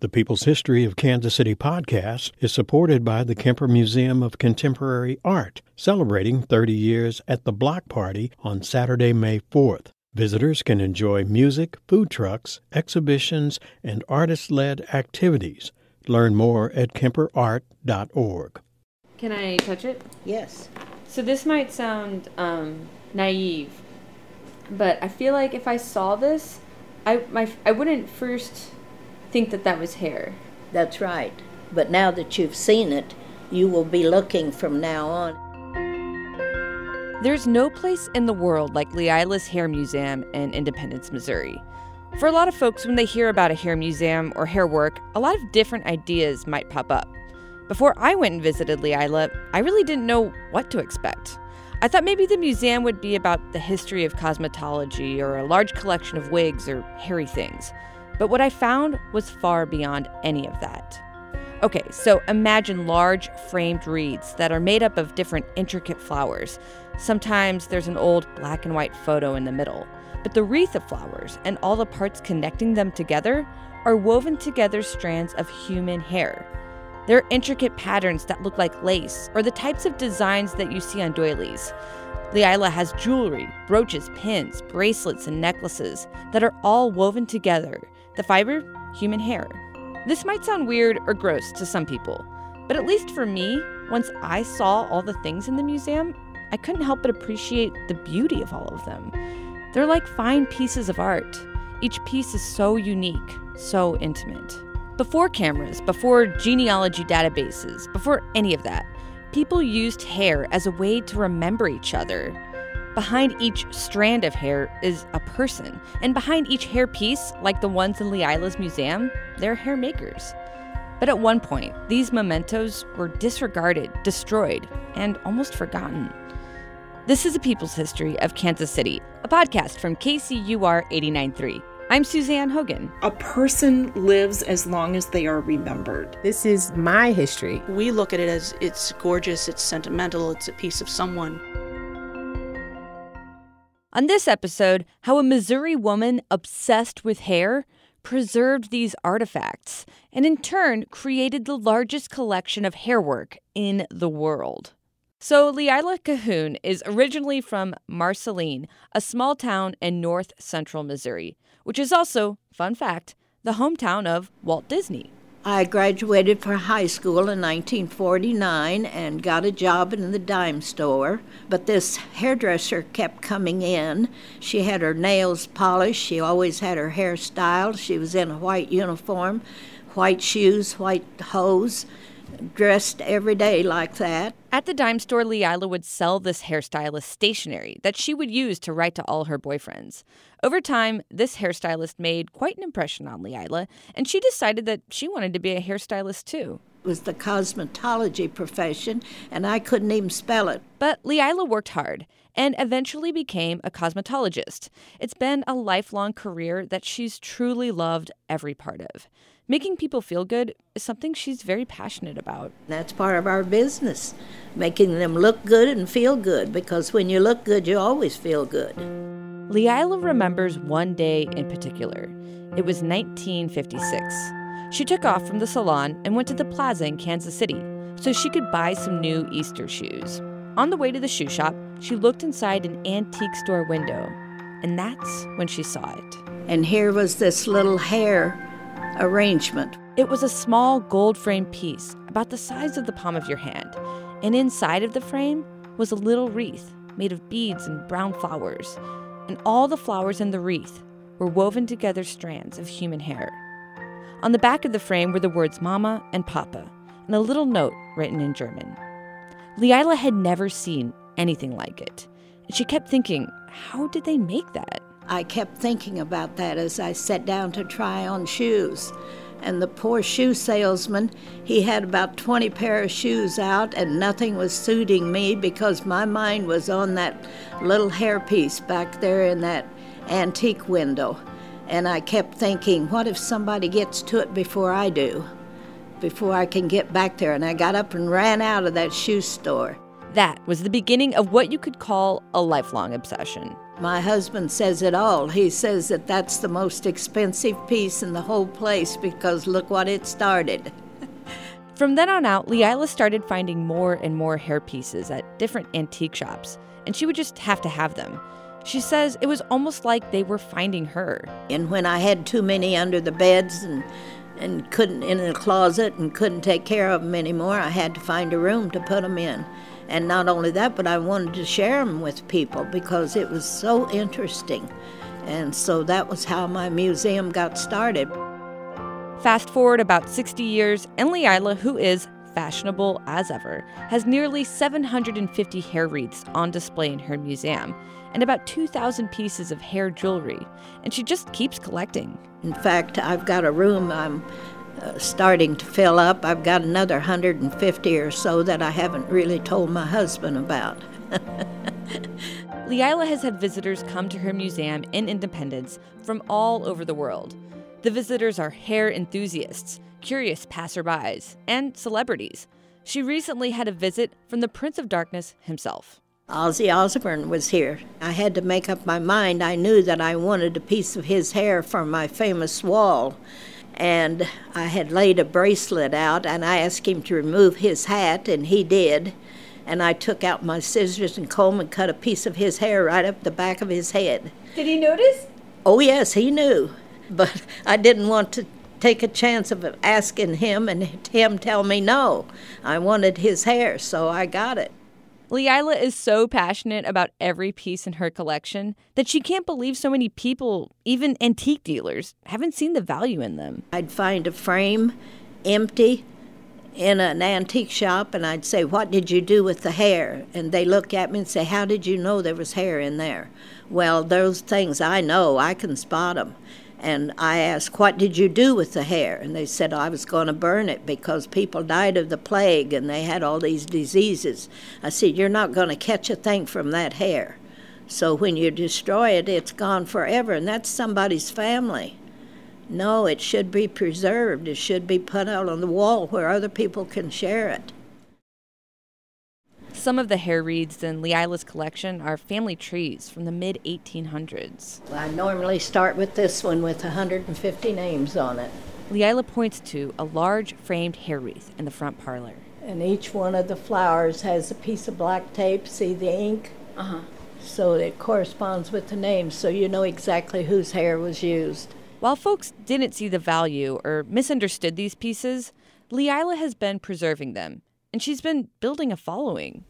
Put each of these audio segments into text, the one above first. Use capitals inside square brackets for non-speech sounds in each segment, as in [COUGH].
The People's History of Kansas City podcast is supported by the Kemper Museum of Contemporary Art, celebrating 30 years at the Block Party on Saturday, May 4th. Visitors can enjoy music, food trucks, exhibitions, and artist led activities. Learn more at kemperart.org. Can I touch it? Yes. So this might sound um, naive, but I feel like if I saw this, I my I wouldn't first think that that was hair. That's right. But now that you've seen it, you will be looking from now on. There's no place in the world like Leila's Hair Museum in Independence, Missouri. For a lot of folks, when they hear about a hair museum or hair work, a lot of different ideas might pop up. Before I went and visited Leila, I really didn't know what to expect. I thought maybe the museum would be about the history of cosmetology or a large collection of wigs or hairy things. But what I found was far beyond any of that. Okay, so imagine large framed wreaths that are made up of different intricate flowers. Sometimes there's an old black and white photo in the middle, but the wreath of flowers and all the parts connecting them together are woven together strands of human hair. There are intricate patterns that look like lace or the types of designs that you see on doilies. Leila has jewelry, brooches, pins, bracelets, and necklaces that are all woven together the fiber, human hair. This might sound weird or gross to some people, but at least for me, once I saw all the things in the museum, I couldn't help but appreciate the beauty of all of them. They're like fine pieces of art. Each piece is so unique, so intimate. Before cameras, before genealogy databases, before any of that, people used hair as a way to remember each other, Behind each strand of hair is a person, and behind each hair piece, like the ones in Leila's museum, they're hair makers. But at one point, these mementos were disregarded, destroyed, and almost forgotten. This is a People's History of Kansas City, a podcast from KCUR 89.3. I'm Suzanne Hogan. A person lives as long as they are remembered. This is my history. We look at it as it's gorgeous, it's sentimental, it's a piece of someone. On this episode, how a Missouri woman obsessed with hair preserved these artifacts and in turn created the largest collection of hair work in the world. So, Leila Cohoon is originally from Marceline, a small town in north central Missouri, which is also, fun fact, the hometown of Walt Disney. I graduated from high school in 1949 and got a job in the dime store. But this hairdresser kept coming in. She had her nails polished. She always had her hair styled. She was in a white uniform, white shoes, white hose dressed every day like that. At the dime store, Leila would sell this hairstylist stationery that she would use to write to all her boyfriends. Over time, this hairstylist made quite an impression on Leila, and she decided that she wanted to be a hairstylist too. It was the cosmetology profession, and I couldn't even spell it. But Leila worked hard and eventually became a cosmetologist. It's been a lifelong career that she's truly loved every part of. Making people feel good is something she's very passionate about. That's part of our business, making them look good and feel good, because when you look good, you always feel good. Leila remembers one day in particular. It was 1956. She took off from the salon and went to the plaza in Kansas City so she could buy some new Easter shoes. On the way to the shoe shop, she looked inside an antique store window, and that's when she saw it. And here was this little hair arrangement. It was a small gold frame piece about the size of the palm of your hand, and inside of the frame was a little wreath made of beads and brown flowers, and all the flowers in the wreath were woven together strands of human hair. On the back of the frame were the words Mama and Papa, and a little note written in German. Leila had never seen anything like it, and she kept thinking, how did they make that? I kept thinking about that as I sat down to try on shoes. And the poor shoe salesman, he had about 20 pair of shoes out, and nothing was suiting me because my mind was on that little hairpiece back there in that antique window. And I kept thinking, what if somebody gets to it before I do? Before I can get back there. And I got up and ran out of that shoe store. That was the beginning of what you could call a lifelong obsession. My husband says it all. He says that that's the most expensive piece in the whole place because look what it started. [LAUGHS] From then on out, Leila started finding more and more hair pieces at different antique shops, and she would just have to have them. She says it was almost like they were finding her. And when I had too many under the beds and and couldn't in the closet and couldn't take care of them anymore, I had to find a room to put them in. And not only that, but I wanted to share them with people because it was so interesting. And so that was how my museum got started. Fast forward about 60 years, and Leila, who is fashionable as ever, has nearly 750 hair wreaths on display in her museum and about 2,000 pieces of hair jewelry, and she just keeps collecting. In fact, I've got a room I'm uh, starting to fill up. I've got another 150 or so that I haven't really told my husband about. [LAUGHS] Leila has had visitors come to her museum in Independence from all over the world. The visitors are hair enthusiasts, curious passerbys, and celebrities. She recently had a visit from the Prince of Darkness himself. Ozzy Osbourne was here. I had to make up my mind. I knew that I wanted a piece of his hair for my famous wall. And I had laid a bracelet out, and I asked him to remove his hat, and he did. And I took out my scissors and comb and cut a piece of his hair right up the back of his head. Did he notice? Oh, yes, he knew. [LAUGHS] But I didn't want to take a chance of asking him and him tell me no. I wanted his hair, so I got it. Leila is so passionate about every piece in her collection that she can't believe so many people, even antique dealers, haven't seen the value in them. I'd find a frame empty in an antique shop and I'd say, What did you do with the hair? And they look at me and say, How did you know there was hair in there? Well, those things I know, I can spot them. And I asked, What did you do with the hair? And they said, I was going to burn it because people died of the plague and they had all these diseases. I said, You're not going to catch a thing from that hair. So when you destroy it, it's gone forever, and that's somebody's family. No, it should be preserved. It should be put out on the wall where other people can share it. Some of the hair wreaths in Leila's collection are family trees from the mid 1800s. I normally start with this one with 150 names on it. Leila points to a large framed hair wreath in the front parlor. And each one of the flowers has a piece of black tape. See the ink? Uh huh. So it corresponds with the name, so you know exactly whose hair was used. While folks didn't see the value or misunderstood these pieces, Leila has been preserving them, and she's been building a following.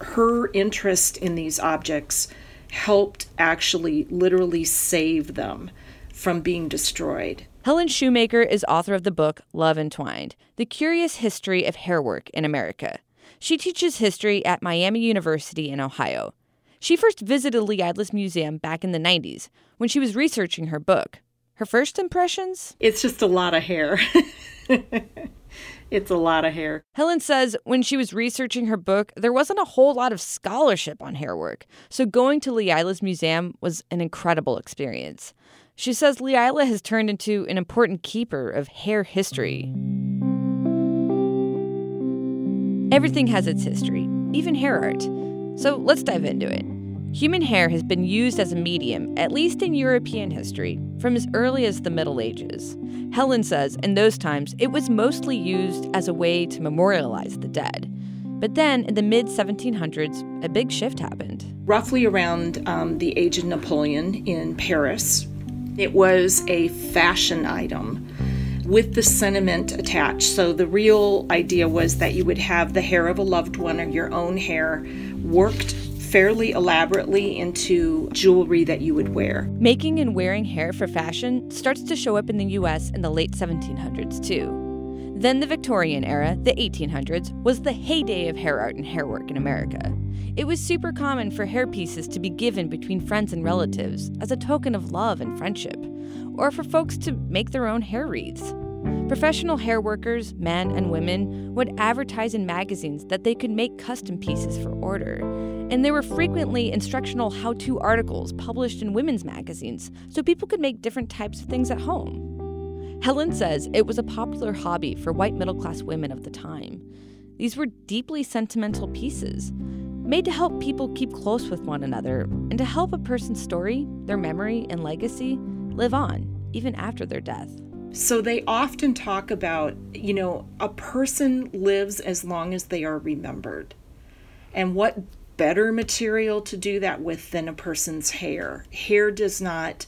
Her interest in these objects helped actually literally save them from being destroyed. Helen Sheumaker is author of the book Love Entwined The Curious History of Hairwork in America. She teaches history at Miami University in Ohio. She first visited Leila's museum back in the 90s when she was researching her book. Her first impressions? It's just a lot of hair. [LAUGHS] it's a lot of hair. Helen says when she was researching her book, there wasn't a whole lot of scholarship on hair work, so going to Leila's museum was an incredible experience. She says Leila has turned into an important keeper of hair history. Everything has its history, even hair art. So let's dive into it. Human hair has been used as a medium, at least in European history, from as early as the Middle Ages. Helen says in those times it was mostly used as a way to memorialize the dead. But then, in the mid 1700s, a big shift happened. Roughly around um, the age of Napoleon in Paris, it was a fashion item with the sentiment attached. So the real idea was that you would have the hair of a loved one or your own hair worked fairly elaborately into jewelry that you would wear. Making and wearing hair for fashion starts to show up in the US in the late 1700s, too. Then the Victorian era, the 1800s, was the heyday of hair art and hair work in America. It was super common for hair pieces to be given between friends and relatives as a token of love and friendship, or for folks to make their own hair wreaths. Professional hair workers, men and women, would advertise in magazines that they could make custom pieces for order. And there were frequently instructional how to articles published in women's magazines so people could make different types of things at home. Helen says it was a popular hobby for white middle class women of the time. These were deeply sentimental pieces. made to help people keep close with one another and to help a person's story, their memory, and legacy live on, even after their death. So they often talk about, you know, a person lives as long as they are remembered. And what better material to do that with than a person's hair? Hair does not,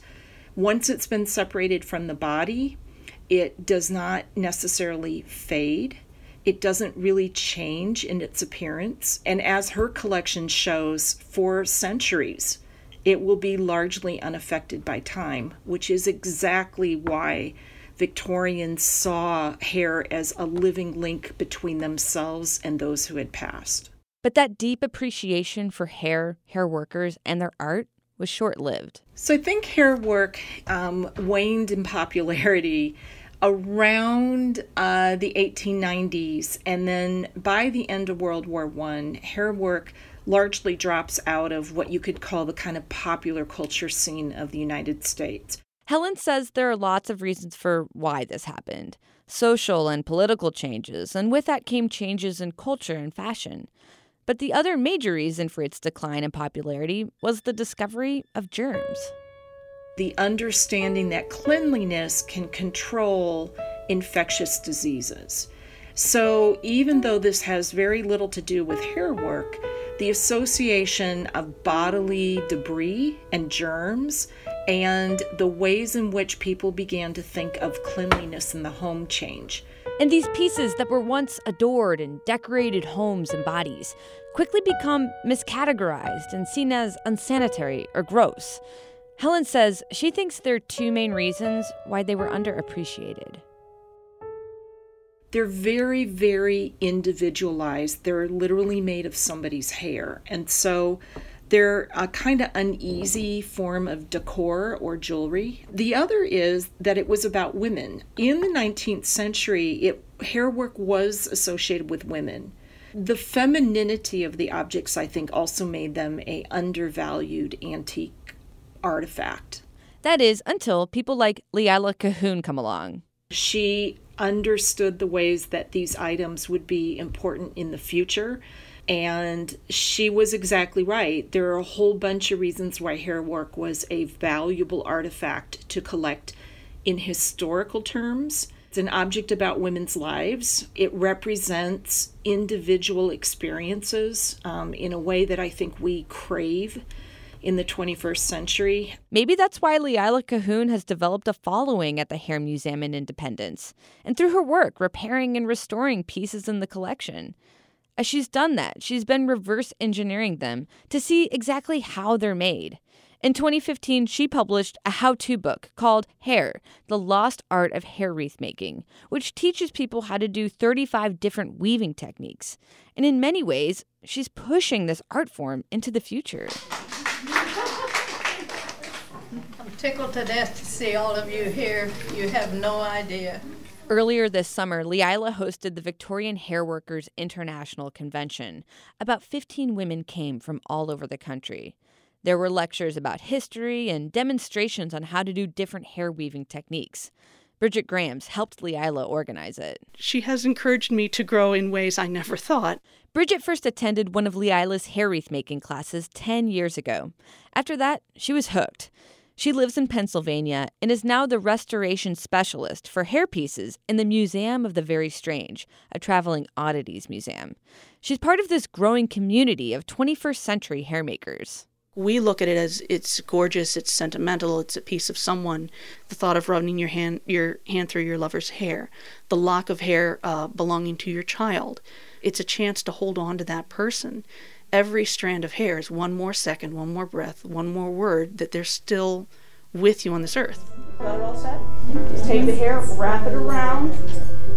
once it's been separated from the body, it does not necessarily fade. It doesn't really change in its appearance. And as her collection shows, for centuries, it will be largely unaffected by time, which is exactly why Victorians saw hair as a living link between themselves and those who had passed. But that deep appreciation for hair, hair workers, and their art was short lived. So I think hair work um, waned in popularity around uh, the 1890s, and then by the end of World War One, hair work largely drops out of what you could call the kind of popular culture scene of the United States. Helen says there are lots of reasons for why this happened social and political changes, and with that came changes in culture and fashion. But the other major reason for its decline in popularity was the discovery of germs. The understanding that cleanliness can control infectious diseases. So, even though this has very little to do with hair work, the association of bodily debris and germs and the ways in which people began to think of cleanliness in the home change. And these pieces that were once adored in decorated homes and bodies quickly become miscategorized and seen as unsanitary or gross. Helen says she thinks there are two main reasons why they were underappreciated. They're very, very individualized. They're literally made of somebody's hair. And so they're a kind of uneasy form of decor or jewelry. The other is that it was about women. In the 19th century, it, hair work was associated with women. The femininity of the objects, I think, also made them a undervalued antique artifact. That is, until people like Leila Cohoon come along. She understood the ways that these items would be important in the future and she was exactly right. There are a whole bunch of reasons why hair work was a valuable artifact to collect in historical terms. It's an object about women's lives. It represents individual experiences um, in a way that I think we crave in the 21st century. Maybe that's why Leila Cohoon has developed a following at the Hair Museum in Independence, and through her work repairing and restoring pieces in the collection. As she's done that, she's been reverse engineering them to see exactly how they're made. In 2015, she published a how to book called Hair The Lost Art of Hair Wreath Making, which teaches people how to do 35 different weaving techniques. And in many ways, she's pushing this art form into the future. I'm tickled to death to see all of you here. You have no idea. Earlier this summer, Leila hosted the Victorian Hairworkers International Convention. About 15 women came from all over the country. There were lectures about history and demonstrations on how to do different hair weaving techniques. Bridget Grams helped Leila organize it. She has encouraged me to grow in ways I never thought. Bridget first attended one of Leila's hair wreath making classes 10 years ago. After that, she was hooked. She lives in Pennsylvania and is now the restoration specialist for hairpieces in the Museum of the Very Strange, a traveling oddities museum. She's part of this growing community of 21st century hairmakers. We look at it as it's gorgeous, it's sentimental, it's a piece of someone. The thought of running your hand your hand through your lover's hair, the lock of hair uh, belonging to your child. It's a chance to hold on to that person every strand of hair is one more second, one more breath, one more word that they're still with you on this earth. Got it all set? Just take the hair, wrap it around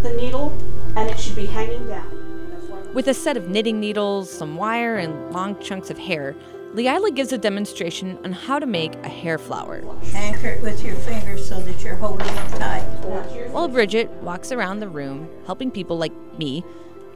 the needle, and it should be hanging down. With a set of knitting needles, some wire, and long chunks of hair, Leila gives a demonstration on how to make a hair flower. Anchor it with your fingers so that you're holding it tight. While Bridget walks around the room, helping people like me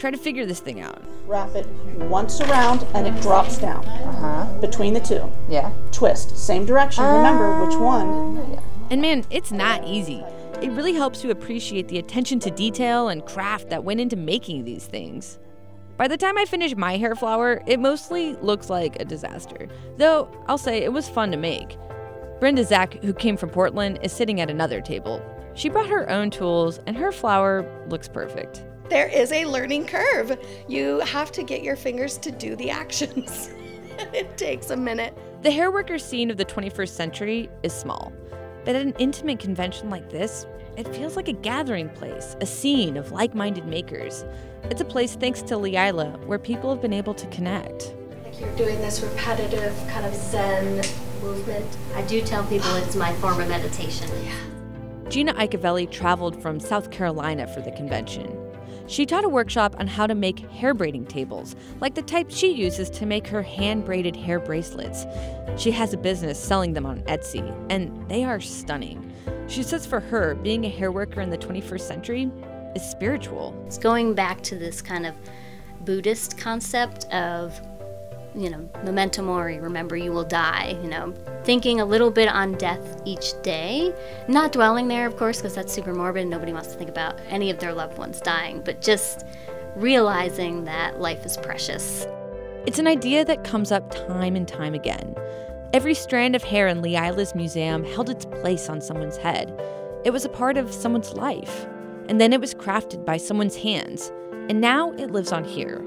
try to figure this thing out. Wrap it once around and it drops down Uh-huh. between the two. Yeah. Twist, same direction. Remember which one. And man, it's not easy. It really helps you appreciate the attention to detail and craft that went into making these things. By the time I finish my hair flower, it mostly looks like a disaster. Though, I'll say it was fun to make. Brenda Zach, who came from Portland, is sitting at another table. She brought her own tools, and her flower looks perfect. There is a learning curve. You have to get your fingers to do the [LAUGHS] actions. [LAUGHS] it takes a minute. The hairworker scene of the 21st century is small, but at an intimate convention like this, it feels like a gathering place, a scene of like minded makers. It's a place, thanks to Leila, where people have been able to connect. Like you're doing this repetitive kind of Zen movement. I do tell people it's my form of meditation. Yeah. Gina Icavelli traveled from South Carolina for the convention. She taught a workshop on how to make hair braiding tables, like the type she uses to make her hand braided hair bracelets. She has a business selling them on Etsy, and they are stunning. She says for her, being a hair worker in the 21st century is spiritual. It's going back to this kind of Buddhist concept of you know, memento mori, remember you will die, you know, thinking a little bit on death each day. Not dwelling there, of course, because that's super morbid. Nobody wants to think about any of their loved ones dying, but just realizing that life is precious. It's an idea that comes up time and time again. Every strand of hair in Leila's museum held its place on someone's head. It was a part of someone's life. And then it was crafted by someone's hands. And now it lives on here,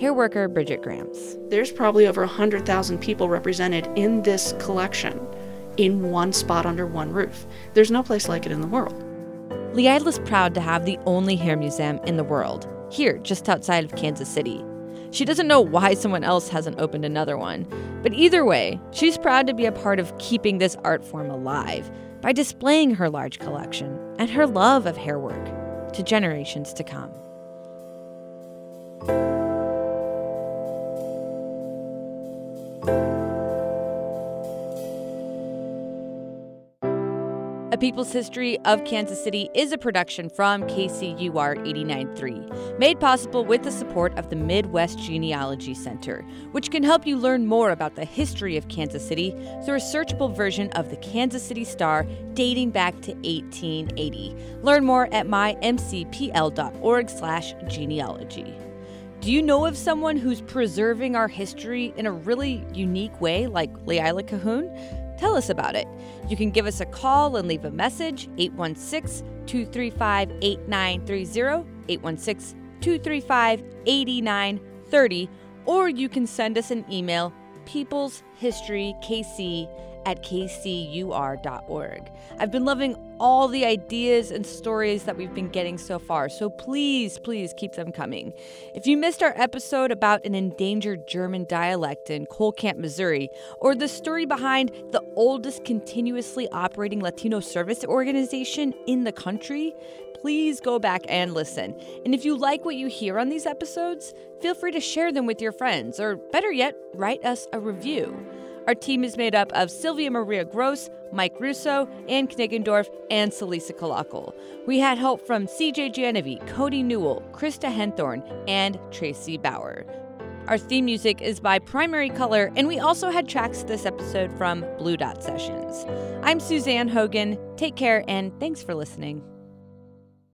hair worker Bridget Grams. There's probably over 100,000 people represented in this collection in one spot under one roof. There's no place like it in the world. Leila's proud to have the only hair museum in the world, here just outside of Kansas City. She doesn't know why someone else hasn't opened another one, but either way, she's proud to be a part of keeping this art form alive by displaying her large collection and her love of hair work to generations to come. People's History of Kansas City is a production from KCUR 89.3, made possible with the support of the Midwest Genealogy Center, which can help you learn more about the history of Kansas City through a searchable version of the Kansas City Star dating back to 1880. Learn more at mymcpl.org/genealogy. Do you know of someone who's preserving our history in a really unique way, like Leila Cohoon? Tell us about it. You can give us a call and leave a message 816 235 8930, 816 235 8930, or you can send us an email peopleshistorykc at kcur.org. I've been loving all the ideas and stories that we've been getting so far, so please, please keep them coming. If you missed our episode about an endangered German dialect in Cole Camp, Missouri, or the story behind the oldest continuously operating Latino service organization in the country, please go back and listen. And if you like what you hear on these episodes, feel free to share them with your friends, or better yet, write us a review. Our team is made up of Sylvia Maria Gross, Mike Russo, Anne Kniggendorf, and Celisa Calacal. We had help from CJ Janovy, Cody Newill, Krista Henthorn, and Tracy Bauer. Our theme music is by Primary Color, and we also had tracks this episode from Blue Dot Sessions. I'm Suzanne Hogan. Take care, and thanks for listening.